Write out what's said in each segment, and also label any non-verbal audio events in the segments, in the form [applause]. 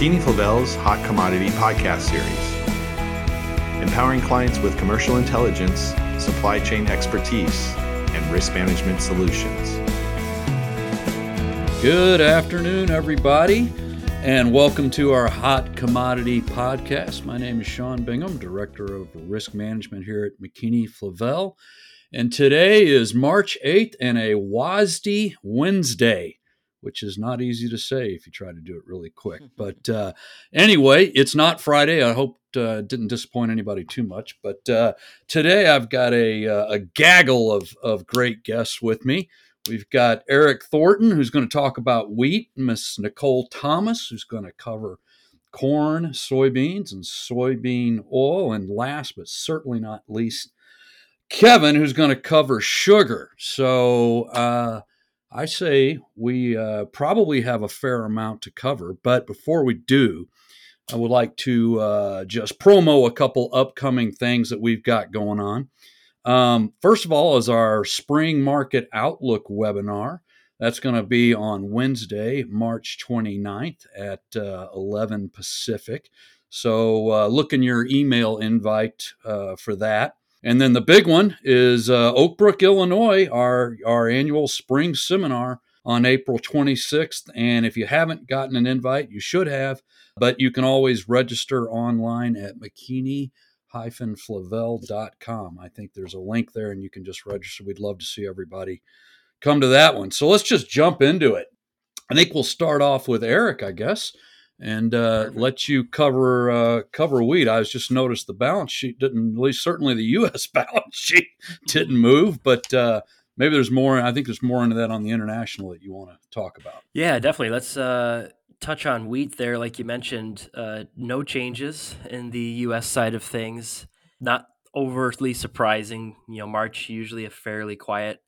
McKeany-Flavell's Hot Commodity podcast series, empowering clients with commercial intelligence, supply chain expertise, and risk management solutions. Good afternoon, everybody, and welcome to our Hot Commodity podcast. My name is Sean Bingham, Director of Risk Management here at McKeany-Flavell. And today is March 8th and a WASDE Wednesday which is not easy to say if you try to do it really quick. [laughs] But uh, anyway, it's not Friday. I hope uh, didn't disappoint anybody too much. But uh, today I've got a, uh, a gaggle of, of great guests with me. We've got Eric Thornton, who's going to talk about wheat, Miss Nicole Thomas, who's going to cover corn, soybeans, and soybean oil, and last but certainly not least, Kevin, who's going to cover sugar. So, uh, I say we uh, probably have a fair amount to cover, but before we do, I would like to uh, just promo a couple upcoming things that we've got going on. Um, first of all, is our Spring Market Outlook webinar. That's going to be on Wednesday, March 29th at uh, 11 Pacific. So uh, look in your email invite uh, for that. And then the big one is uh, Oak Brook, Illinois, our, our annual spring seminar on April 26th. And if you haven't gotten an invite, you should have, but you can always register online at McKinney flavel.com. I think there's a link there and you can just register. We'd love to see everybody come to that one. So let's just jump into it. I think we'll start off with Eric, I guess and uh, let you cover uh, cover wheat. I was just noticed the balance sheet didn't, at least certainly the [laughs] U.S. balance sheet didn't move, but uh, maybe there's more. I think there's more into that on the international that you want to talk about. Yeah, definitely. Let's uh, touch on wheat there. Like you mentioned, uh, no changes in the U.S. side of things. Not overtly surprising. You know, March usually a fairly quiet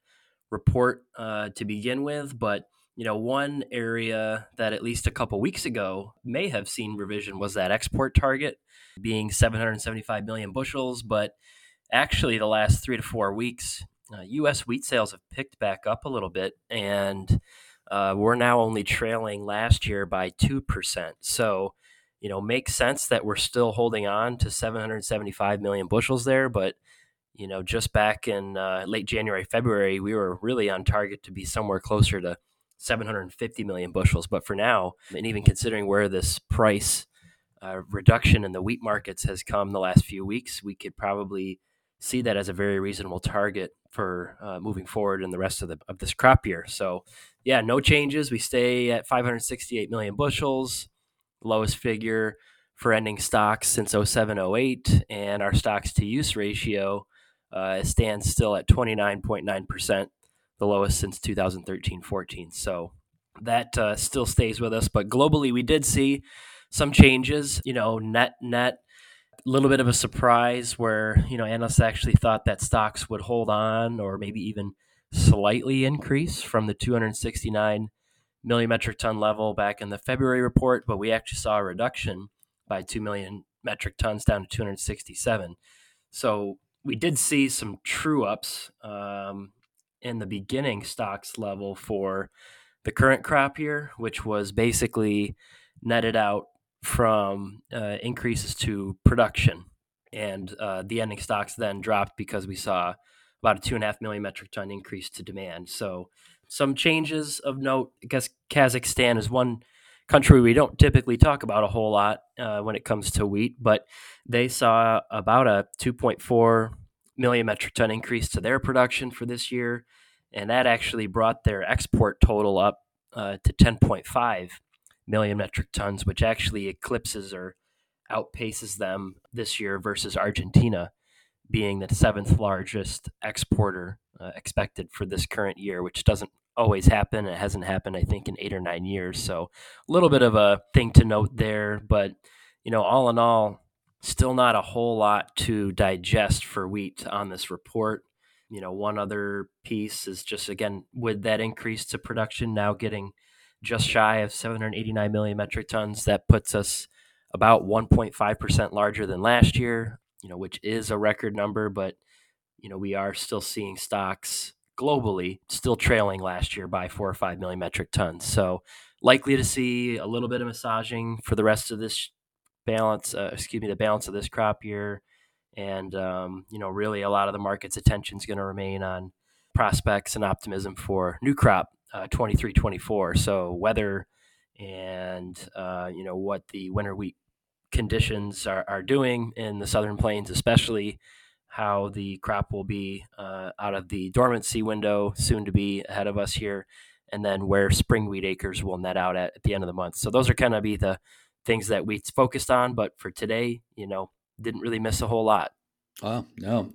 report uh, to begin with, but you know, one area that at least a couple weeks ago may have seen revision was that export target being 775 million bushels. But actually, the last three to four weeks, uh, U.S. wheat sales have picked back up a little bit, and uh, we're now only trailing last year by 2%. So, you know, makes sense that we're still holding on to 775 million bushels there, but you know, just back in uh, late January, February, we were really on target to be somewhere closer to 750 million bushels. But for now, and even considering where this price uh, reduction in the wheat markets has come the last few weeks, we could probably see that as a very reasonable target for uh, moving forward in the rest of the of this crop year. So, yeah, no changes. We stay at 568 million bushels, lowest figure for ending stocks since 0708, and our stocks to use ratio uh, stands still at 29.9 percent the lowest since 2013 14. So that uh, still stays with us. But globally, we did see some changes, you know, net, net, a little bit of a surprise where, you know, analysts actually thought that stocks would hold on or maybe even slightly increase from the 269 million metric ton level back in the February report, but we actually saw a reduction by 2 million metric tons down to 267. So we did see some true ups um, in the beginning stocks level for the current crop year, which was basically netted out from uh, increases to production. And uh, the ending stocks then dropped because we saw about a two and a half million metric ton increase to demand. So, some changes of note. I guess Kazakhstan is one country we don't typically talk about a whole lot uh, when it comes to wheat, but they saw about a 2.4 million metric ton increase to their production for this year. And that actually brought their export total up uh, to 10.5 million metric tons, which actually eclipses or outpaces them this year versus Argentina being the seventh largest exporter uh, expected for this current year, which doesn't always happen. It hasn't happened, I think, in eight or nine years. So a little bit of a thing to note there. But, you know, all in all, Still not a whole lot to digest for wheat on this report. You know, one other piece is just again with that increase to production now getting just shy of 789 million metric tons. That puts us about 1.5% larger than last year, you know, which is a record number, but you know, we are still seeing stocks globally still trailing last year by 4 or 5 million metric tons. So, likely to see a little bit of massaging for the rest of this balance, uh, excuse me, the balance of this crop year. And, um, you know, really a lot of the market's attention is going to remain on prospects and optimism for new crop uh, 23 24. So, weather and, uh, you know, what the winter wheat conditions are, are doing in the southern plains, especially how the crop will be uh, out of the dormancy window soon to be ahead of us here, and then where spring wheat acres will net out at, at the end of the month. So those are kind of be the things that we focused on. But for today, you know, didn't really miss a whole lot. Oh [laughs] no,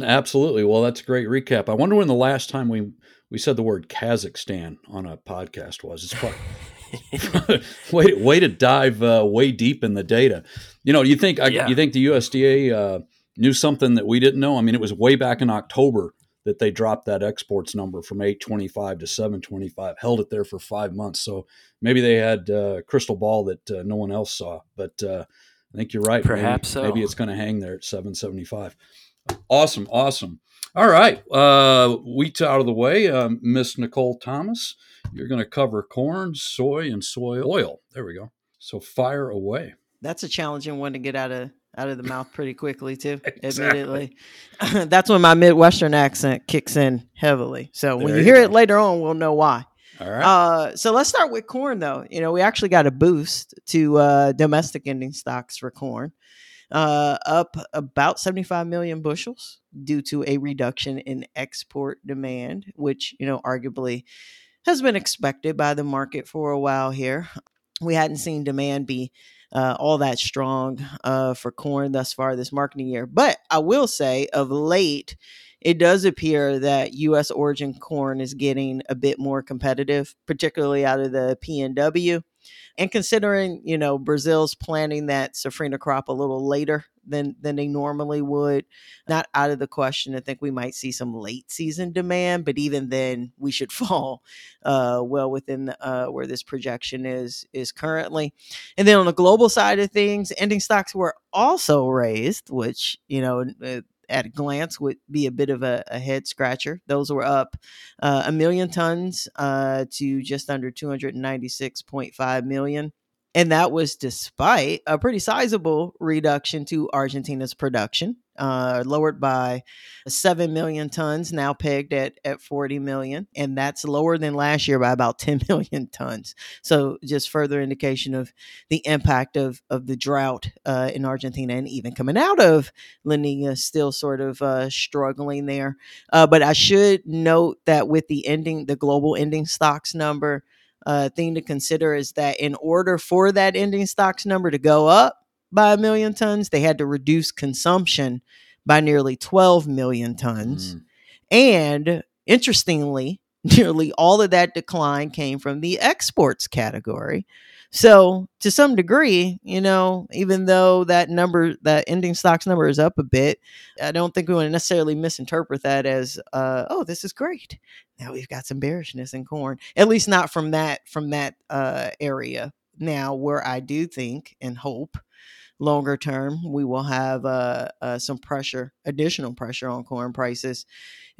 absolutely. Well, that's a great recap. I wonder when the last time we we said the word Kazakhstan on a podcast was. It's probably [laughs] [laughs] way way to dive uh, way deep in the data. You know, you think yeah. you think the USDA uh, knew something that we didn't know. I mean, it was way back in October that they dropped that exports number from 825 to 725, held it there for five months. So maybe they had a uh, crystal ball that uh, no one else saw. But uh, I think you're right. Perhaps maybe, so. maybe it's going to hang there at 775. Awesome, awesome. All right, uh, wheat's out of the way. Uh, Miss Nicole Thomas, you're going to cover corn, soy, and soy oil. There we go. So fire away. That's a challenging one to get out of out of the mouth pretty quickly too. [laughs] Exactly. Admittedly, [laughs] that's when my Midwestern accent kicks in heavily. So when you you hear go. it later on, we'll know why. All right. Uh, so let's start with corn, though. You know, we actually got a boost to uh, domestic ending stocks for corn, uh, up about 75 million bushels due to a reduction in export demand, which, you know, arguably has been expected by the market for a while here. We hadn't seen demand be uh, all that strong uh, for corn thus far this marketing year. But I will say, of late, it does appear that U.S. origin corn is getting a bit more competitive, particularly out of the PNW. And considering, you know, Brazil's planting that safrinha crop a little later than than they normally would, not out of the question. I think we might see some late season demand, but even then, we should [laughs] fall uh, well within uh, where this projection is is currently. And then on the global side of things, ending stocks were also raised, which you know uh, at a glance would be a bit of a, a head scratcher. Those were up uh, a million tons uh, to just under 296.5 million. And that was despite a pretty sizable reduction to Argentina's production, uh, lowered by 7 million tons, now pegged at, at 40 million. And that's lower than last year by about [laughs] 10 million tons. So, just further indication of the impact of, of the drought uh, in Argentina and even coming out of La Nina, still sort of uh, struggling there. Uh, but I should note that with the ending, the global ending stocks number, uh, thing to consider is that in order for that ending stocks number to go up by a million tons, they had to reduce consumption by nearly 12 million tons. Mm. And interestingly, [laughs] nearly all of that decline came from the exports category. So, to some degree, you know, even though that number, that ending stocks number is up a bit, I don't think we want to necessarily misinterpret that as, uh, oh, this is great. Now we've got some bearishness in corn, at least not from that from that uh, area. Now, where I do think and hope longer term we will have uh, uh, some pressure, additional pressure on corn prices,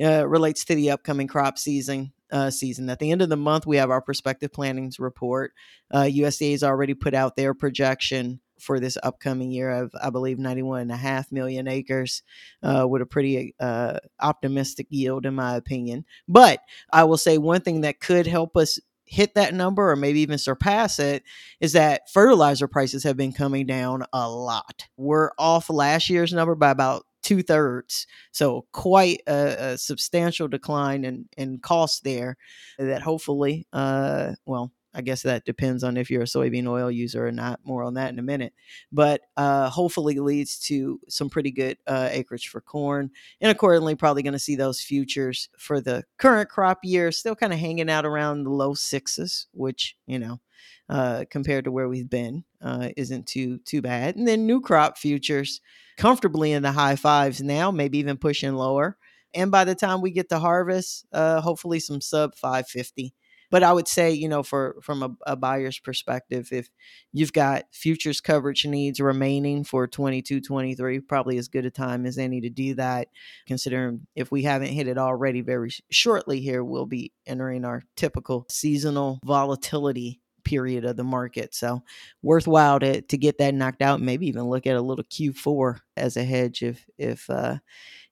uh, relates to the upcoming crop season uh, season. At the end of the month, we have our prospective plantings report. Uh, USDA has already put out their projection for this upcoming year of, I believe, 91.5 million acres uh, with a pretty uh, optimistic yield, in my opinion. But I will say one thing that could help us hit that number or maybe even surpass it is that fertilizer prices have been coming down a lot. We're off last year's number by about two thirds. So quite a, a, substantial decline in, in cost there that hopefully, uh, well, I guess that depends on if you're a soybean oil user or not. More on that in a minute. But uh, hopefully leads to some pretty good uh, acreage for corn. And accordingly, probably going to see those futures for the current crop year still kind of hanging out around the low sixes, which, you know, uh, compared to where we've been, uh, isn't too too bad. And then new crop futures comfortably in the high fives now, maybe even pushing lower. And by the time we get to harvest, uh, hopefully some sub 550. But I would say, you know, for from a, a, buyer's perspective, if you've got futures coverage needs remaining for 22, 23, probably as good a time as any to do that. Considering if we haven't hit it already very shortly here, we'll be entering our typical seasonal volatility period of the market. So worthwhile to to get that knocked out. Maybe even look at a little Q4 as a hedge if if uh,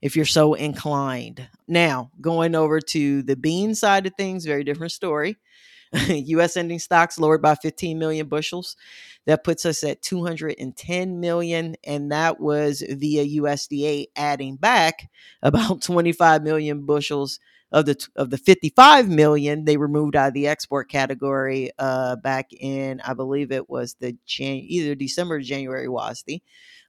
if you're so inclined. Now going over to the bean side of things, very different story. [laughs] U.S. ending stocks lowered by 15 million bushels. That puts us at 210 million, and that was via USDA adding back [laughs] about 25 million bushels of the of the 55 million they removed out of the export category uh, back in I believe it was the Jan- either December or January WASDE.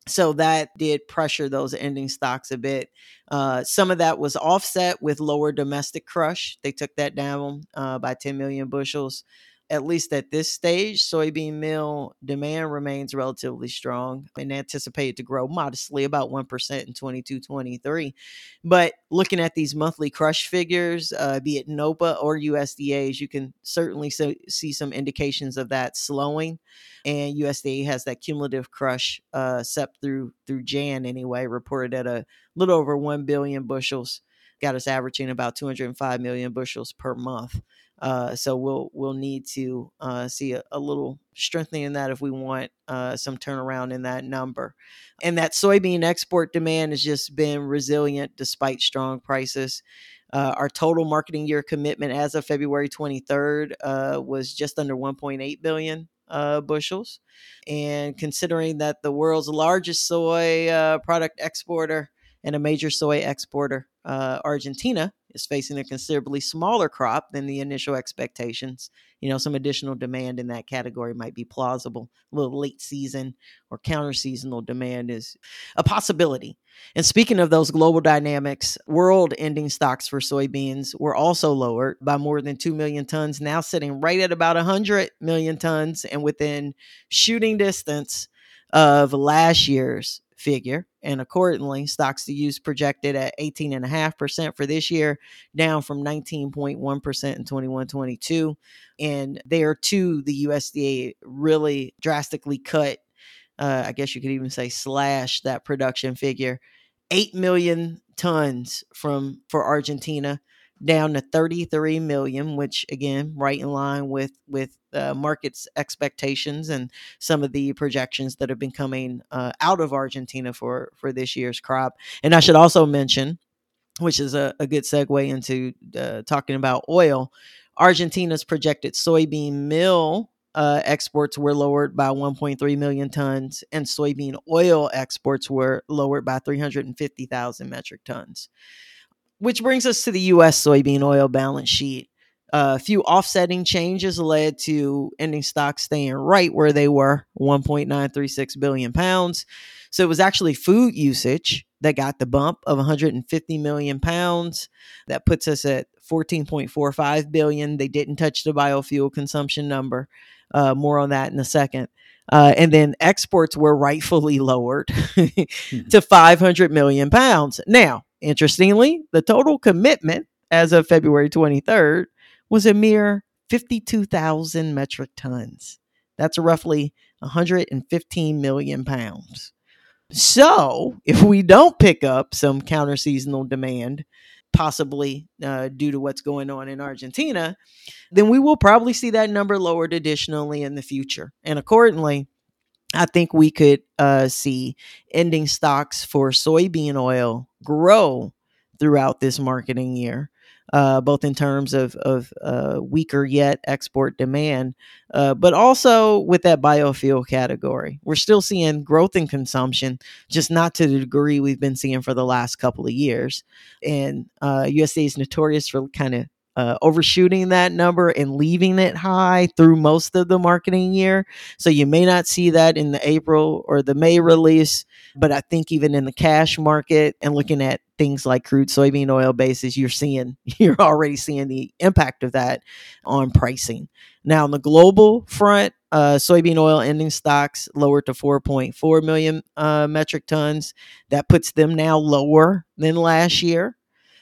So that did pressure those ending stocks a bit. Uh, some of that was offset with lower domestic crush. They took that down uh, by 10 million bushels at least at this stage, soybean meal demand remains relatively strong and anticipated to grow modestly about 1% in 22 23. But looking at these monthly crush figures, uh, be it NOPA or USDA's, you can certainly so, see some indications of that slowing. And USDA has that cumulative crush uh, through through Jan anyway, reported at a little over 1 billion bushels, got us averaging about 205 million bushels per month. Uh, so we'll we'll need to uh, see a, a, little strengthening in that if we want uh, some turnaround in that number. And that soybean export demand has just been resilient despite strong prices. Uh, our total marketing year commitment as of February 23rd uh, was just under 1.8 billion bushels. And considering that the world's largest soy product exporter and a major soy exporter, uh, Argentina, is facing a considerably smaller crop than the initial expectations. You know, some additional demand in that category might be plausible. A little late season or counter seasonal demand is a possibility. And speaking of those global dynamics, world ending stocks for soybeans were also lowered by more than 2 million tons, now sitting right at about 100 million tons and within shooting distance of last year's figure. And accordingly, stocks to use projected at 18.5% for this year, down from 19.1% in 21 22. And there too, the USDA really drastically cut, uh, I guess you could even say slash that production figure. 8 million tons from for Argentina down to 33 million, which again, right in line with with uh, markets expectations and some of the projections that have been coming uh, out of Argentina for for this year's crop. And I should also mention, which is a, a good segue into uh, talking about oil. Argentina's projected soybean meal uh, exports were lowered by 1.3 million tons, and soybean oil exports were lowered by 350,000 metric tons which brings us to the U.S. soybean oil balance sheet. Uh, a few offsetting changes led to ending stocks staying right where they were 1.936 billion pounds. So it was actually food usage that got the bump of 150 million pounds. That puts us at 14.45 billion. They didn't touch the biofuel consumption number. Uh, more on that in a second. Uh, and then exports were rightfully [laughs] lowered to 500 million pounds. Now, Interestingly, the total commitment as of February 23rd was a mere 52,000 metric tons. That's roughly 115 million pounds. So, if we don't pick up some counter seasonal demand, possibly uh, due to what's going on in Argentina, then we will probably see that number lowered additionally in the future. And accordingly, I think we could uh, see ending stocks for soybean oil grow throughout this marketing year, uh, both in terms of, of uh, weaker yet export demand, uh, but also with that biofuel category. We're still seeing growth in consumption, just not to the degree we've been seeing for the last couple of years. And USDA uh, is notorious for kind of uh, overshooting that number and leaving it high through most of the marketing year. So you may not see that in the April or the May release, but I think even in the cash market and looking at things like crude soybean oil basis, you're seeing [laughs] you're already seeing the impact of that on pricing. Now on the global front, uh, soybean oil ending stocks lowered to 4.4 million uh, metric tons. That puts them now lower than last year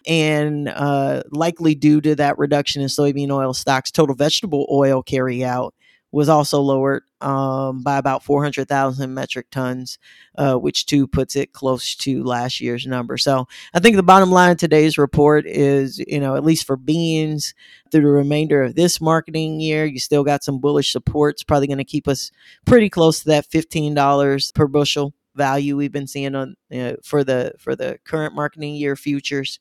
and uh, likely due to that reduction in soybean oil stocks, total vegetable oil carryout was also lowered um, by about 400,000 metric tons, uh, which too puts it close to last year's number. So I think the bottom line of today's report is, you know, at least for beans through the remainder of this marketing year, you still got some bullish supports, probably going to keep us pretty close to that $15 per bushel value we've been seeing on uh, for the for the current marketing year futures.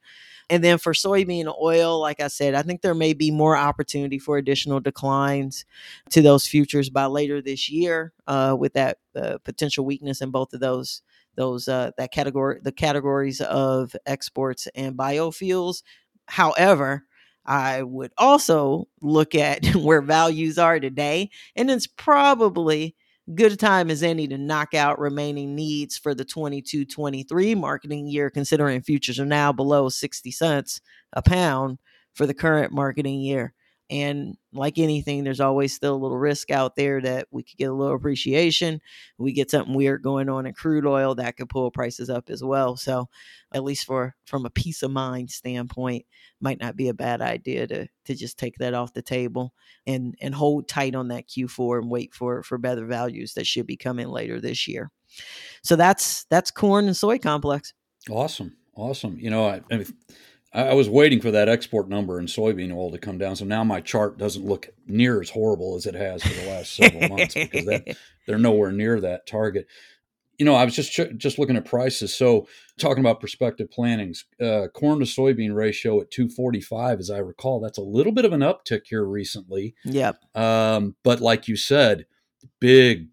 And then for soybean oil, like I said, I think there may be more opportunity for additional declines to those futures by later this year, uh, with that uh, potential weakness in both of those those uh, that category the categories of exports and biofuels. However, I would also look at [laughs] where values are today, and it's probably good time as any to knock out remaining needs for the 22 23 marketing year, considering futures are now below 60 cents a pound for the current marketing year. And like anything, there's always still a little risk out there that we could get a little appreciation. We get something weird going on in crude oil that could pull prices up as well. So, at least for from a peace of mind standpoint, might not be a bad idea to to just take that off the table and and hold tight on that Q4 and wait for for better values that should be coming later this year. So that's that's corn and soy complex. Awesome, awesome. You know, I, I I was waiting for that export number in soybean oil to come down, so now my chart doesn't look near as horrible as it has for the last several months because that, [laughs] they're nowhere near that target. You know, I was just ch- just looking at prices. So, talking about prospective plantings, uh, corn to soybean ratio at 245, as I recall, that's a little bit of an uptick here recently. Yep. Um, but like you said, big,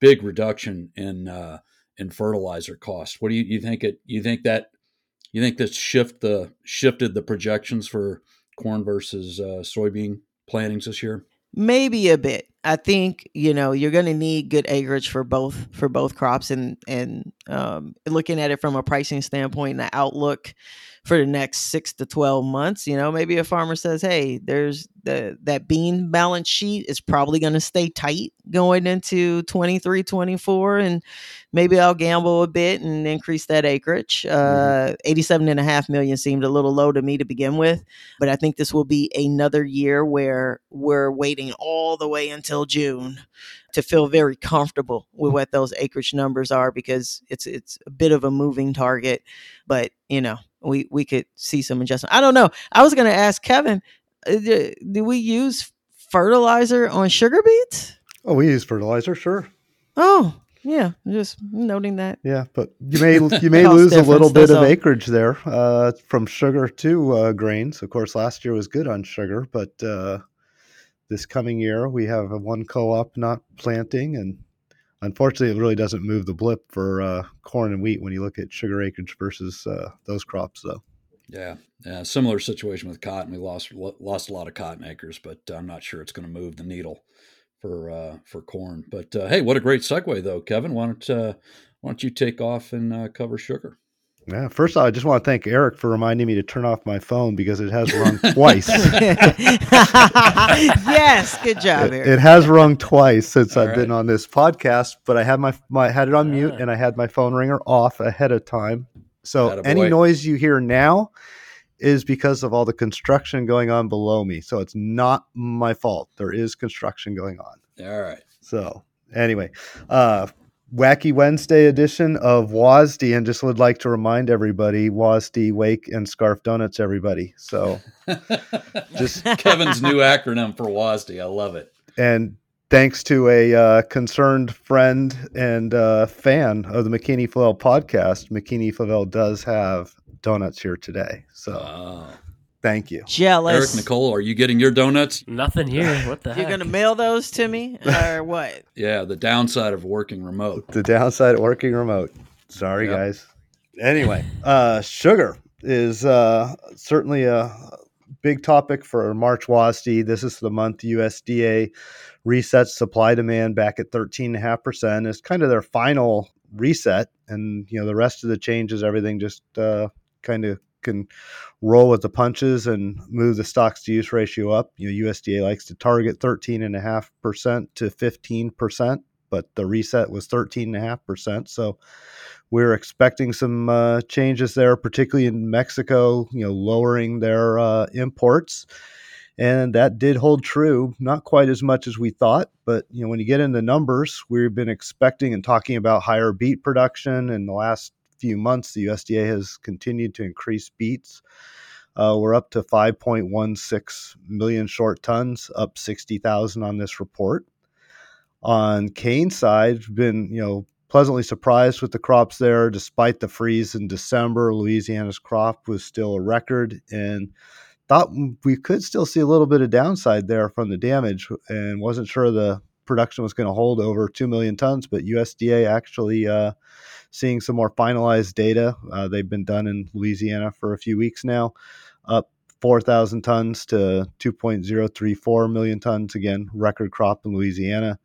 big reduction in uh, in fertilizer costs. What do you, you think? It you think that you think this shift the shifted the projections for corn versus uh, soybean plantings this year? Maybe a bit. I think you know you're going to need good acreage for both for both crops, and and um, looking at it from a pricing standpoint, and the outlook for the next six to 12 months. You know, maybe a farmer says, hey, there's the that bean balance sheet is probably going to stay tight going into 23, 24. And maybe I'll gamble a bit and increase that acreage. Mm-hmm. Uh, 87 and a half million seemed a little low to me to begin with. But I think this will be another year where we're waiting all the way until June to feel very comfortable with what those acreage numbers are because it's it's a bit of a moving target but you know we we could see some adjustment. I don't know. I was going to ask Kevin, uh, do we use fertilizer on sugar beets? Oh, we use fertilizer, sure. Oh, yeah, just noting that. Yeah, but you may [laughs] you may lose a little bit of acreage there uh, from sugar to uh, grains. Of course, last year was good on sugar, but uh, this coming year we have one co-op not planting, and unfortunately, it really doesn't move the blip for uh, corn and wheat when you look at sugar acreage versus uh, those crops, though. Yeah, yeah. Similar situation with cotton. We lost lost a lot of cotton acres, but I'm not sure it's going to move the needle for uh, for corn. But uh, hey, what a great segue, though, Kevin. Why don't uh, why don't you take off and uh, cover sugar? Yeah, first all, I just want to thank Eric for reminding me to turn off my phone because it has rung [laughs] twice. [laughs] yes, good job, Eric. It, it has rung twice since all I've right. been on this podcast, but I had my my had it on mute and I had my phone ringer off ahead of time. So any noise you hear now is because of all the construction going on below me. So it's not my fault. There is construction going on. All right. So anyway, uh, Wacky Wednesday edition of WASDE, and just would like to remind everybody WASDE, Wake, and Scarf Donuts, everybody. So, [laughs] just Kevin's new acronym for WASDE. I love it. And thanks to a uh, concerned friend and uh, fan of the McKeany-Flavell podcast, McKeany-Flavell does have donuts here today. So, oh. Thank you. Jealous. Eric Nicole, are you getting your donuts? Nothing here. [laughs] What the hell? You're going to mail those to me [laughs] or what? yeah, the downside of working remote. The downside of working remote. Sorry, yep. guys. Anyway, uh, sugar is uh, certainly a big topic for March WASDE. This is the month USDA resets supply demand back at 13.5%. It's kind of their final reset. And, you know, the rest of the changes, everything just uh, kind of can roll with the punches and move the stocks to use ratio up. You know, USDA likes to target 13.5% to 15%, but the reset was 13.5%. So we're expecting some uh, changes there, particularly in Mexico, you know, lowering their uh, imports. and that did hold true. Not quite as much as we thought, but you know when you get into numbers, we've been expecting and talking about higher beet production in the last few months. The USDA has continued to increase beets. Uh, we're up to 5.16 million short tons, up 60,000 on this report. On cane side, been you know pleasantly surprised with the crops there. Despite the freeze in December, Louisiana's crop was still a record, and thought we could still see a little bit of downside there from the damage, and wasn't sure the production was going to hold over two million tons. But USDA actually uh, seeing some more finalized data. Uh, they've been done in Louisiana for a few weeks now, up 4,000 tons to 2.034 million tons. Again, record crop in Louisiana.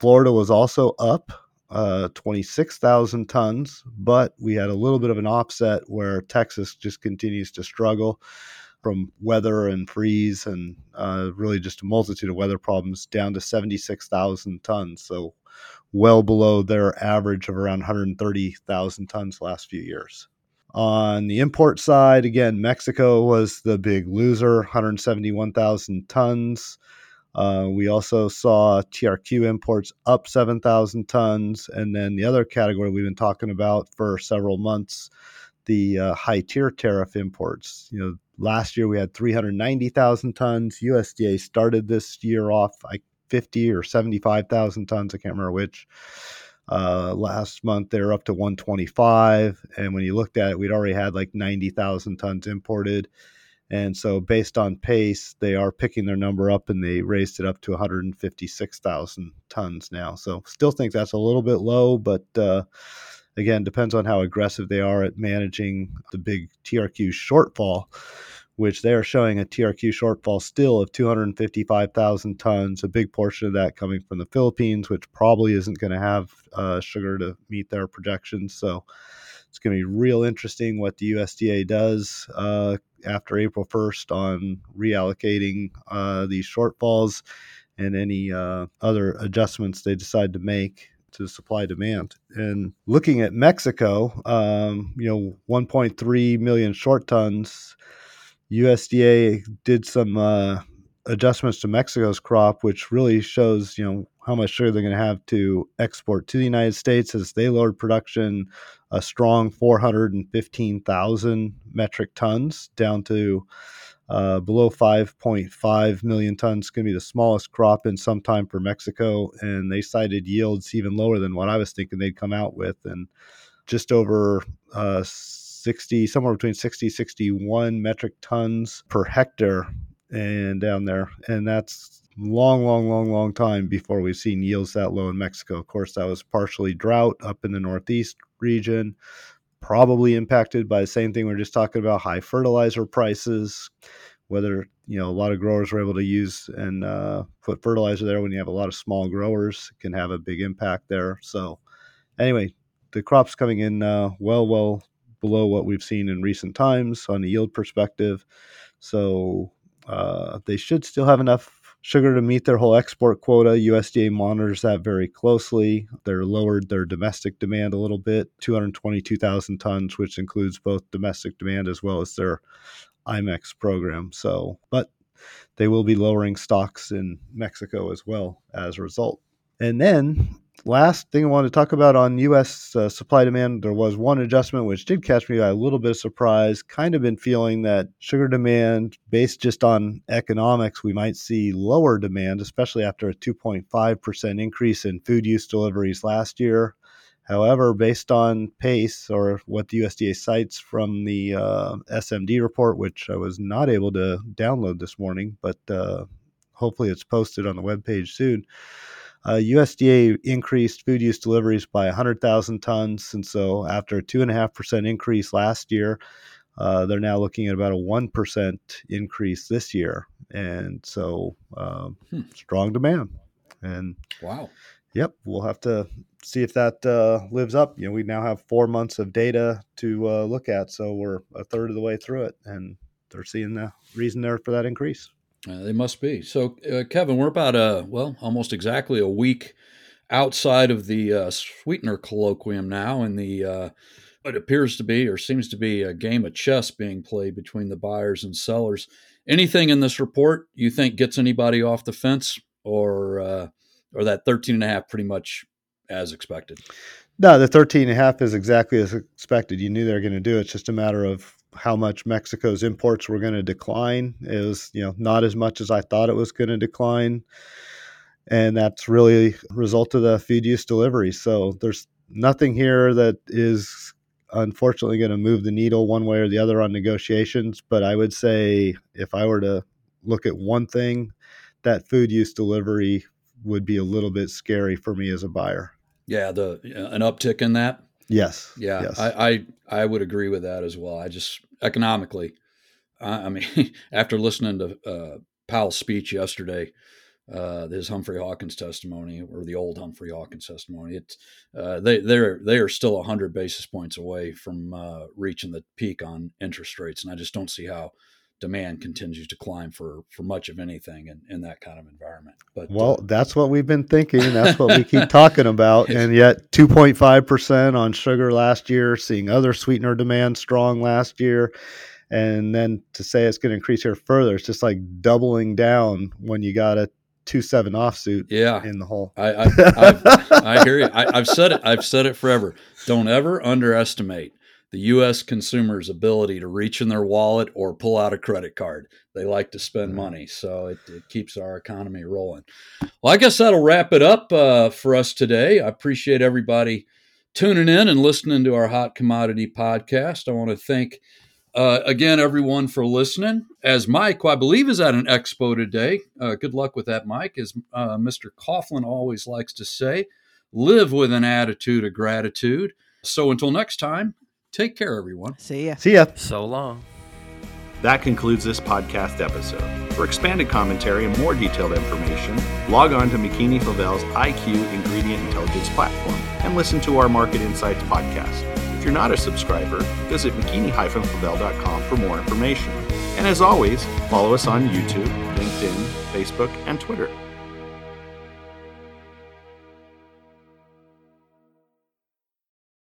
Florida was also up uh, 26,000 tons, but we had a little bit of an offset where Texas just continues to struggle from weather and freeze and uh, really just a multitude of weather problems down to 76,000 tons. So well below their average of around 130,000 tons last few years. On the import side, again, Mexico was the big loser, 171,000 tons. Uh, we also saw TRQ imports up 7,000 tons. And then the other category we've been talking about for several months, the uh, high tier tariff imports. You know, last year we had 390,000 tons. USDA started this year off like 50 or 75,000 tons. I can't remember which. Uh, last month they were up to 125. And when you looked at it, we'd already had like 90,000 tons imported. And so, based on pace, they are picking their number up and they raised it up to 156,000 tons now. So, still think that's a little bit low, but uh, again, depends on how aggressive they are at managing the big TRQ shortfall, which they are showing a TRQ shortfall still of 255,000 tons, a big portion of that coming from the Philippines, which probably isn't going to have uh, sugar to meet their projections. So, it's going to be real interesting what the USDA does uh, after April 1st on reallocating uh, these shortfalls and any uh, other adjustments they decide to make to supply demand. And looking at Mexico, um, you know, 1.3 million short tons. USDA did some uh, adjustments to Mexico's crop, which really shows, you know, how much sugar they're going to have to export to the United States as they lowered production a strong 415,000 metric tons down to uh, below 5.5 million tons. Going to be the smallest crop in some time for Mexico, and they cited yields even lower than what I was thinking they'd come out with, and just over uh, 60, somewhere between 60, 61 metric tons per hectare, and down there, and that's long, long, long, long time before we've seen yields that low in Mexico. Of course, that was partially drought up in the Northeast region, probably impacted by the same thing we are just talking about high fertilizer prices. Whether you know a lot of growers were able to use and uh, put fertilizer there when you have a lot of small growers can have a big impact there. So, anyway, the crops coming in uh, well, well below what we've seen in recent times on a yield perspective. So uh, they should still have enough sugar to meet their whole export quota. USDA monitors that very closely. They're lowered their domestic demand a little bit, 222,000 tons, which includes both domestic demand as well as their IMMEX program. So, but they will be lowering stocks in Mexico as well as a result. And then last thing I wanted to talk about on U.S. Uh, supply demand, there was one adjustment which did catch me by a little bit of surprise. Kind of been feeling that sugar demand, based just on economics, we might see lower demand, especially after a 2.5% increase in food use deliveries last year. However, based on pace or what the USDA cites from the uh, SMD report, which I was not able to download this morning, but uh, hopefully it's posted on the webpage soon uh, USDA increased food use deliveries by 100,000 tons. And so, after a 2.5% increase last year, uh, they're now looking at about a 1% increase this year. And so, um, hmm. strong demand. And wow. Yep. We'll have to see if that uh, lives up. You know, we now have four months of data to uh, look at. So, we're a third of the way through it. And they're seeing the reason there for that increase. Uh, they must be. So, uh, Kevin, we're about a well, almost exactly a week outside of the uh, sweetener colloquium now, and the uh, what appears to be or seems to be a game of chess being played between the buyers and sellers. anything in this report you think gets anybody off the fence, or uh, or that 13 and a half pretty much as expected? No, the 13 and a half is exactly as expected. You knew they were going to do it. It's just a matter of how much Mexico's imports were going to decline. is, you know, not as much as I thought it was going to decline. And that's really a result of the feed use delivery. So there's nothing here that is unfortunately going to move the needle one way or the other on negotiations. But I would say if I were to look at one thing, that food use delivery would be a little bit scary for me as a buyer. Yeah, the an uptick in that. Yes. Yeah, yes. I, I I would agree with that as well. I just economically, I, I mean, [laughs] after listening to uh, Powell's speech yesterday, uh, his Humphrey Hawkins testimony or the old Humphrey Hawkins testimony, it's uh, they they're they are still hundred basis points away from uh, reaching the peak on interest rates, and I just don't see how demand continues to climb for for much of anything in, in that kind of environment. But well, uh, that's what we've been thinking. That's what we [laughs] keep talking about. And yet 2.5% on sugar last year, seeing other sweetener demand strong last year. And then to say it's going to increase here further, it's just like doubling down when you got a two seven offsuit yeah, in the hole. I I, I hear you. I, I've said it. I've said it forever. Don't ever underestimate the U.S. consumer's ability to reach in their wallet or pull out a credit card. They like to spend money, so it, it keeps our economy rolling. Well, I guess that'll wrap it up uh, for us today. I appreciate everybody tuning in and listening to our Hot Commodity podcast. I want to thank uh, again everyone for listening. As Mike, who I believe is at an expo today, uh, good luck with that, Mike. As uh, Mr. Coughlin always likes to say, live with an attitude of gratitude. So until next time, take care, everyone. See ya. See ya. So long. That concludes this podcast episode. For expanded commentary and more detailed information, log on to McKeany-Flavell's IQ Ingredient Intelligence platform and listen to our Market Insights podcast. If you're not a subscriber, visit mckeany-flavell.com for more information. And as always, follow us on YouTube, LinkedIn, Facebook, and Twitter.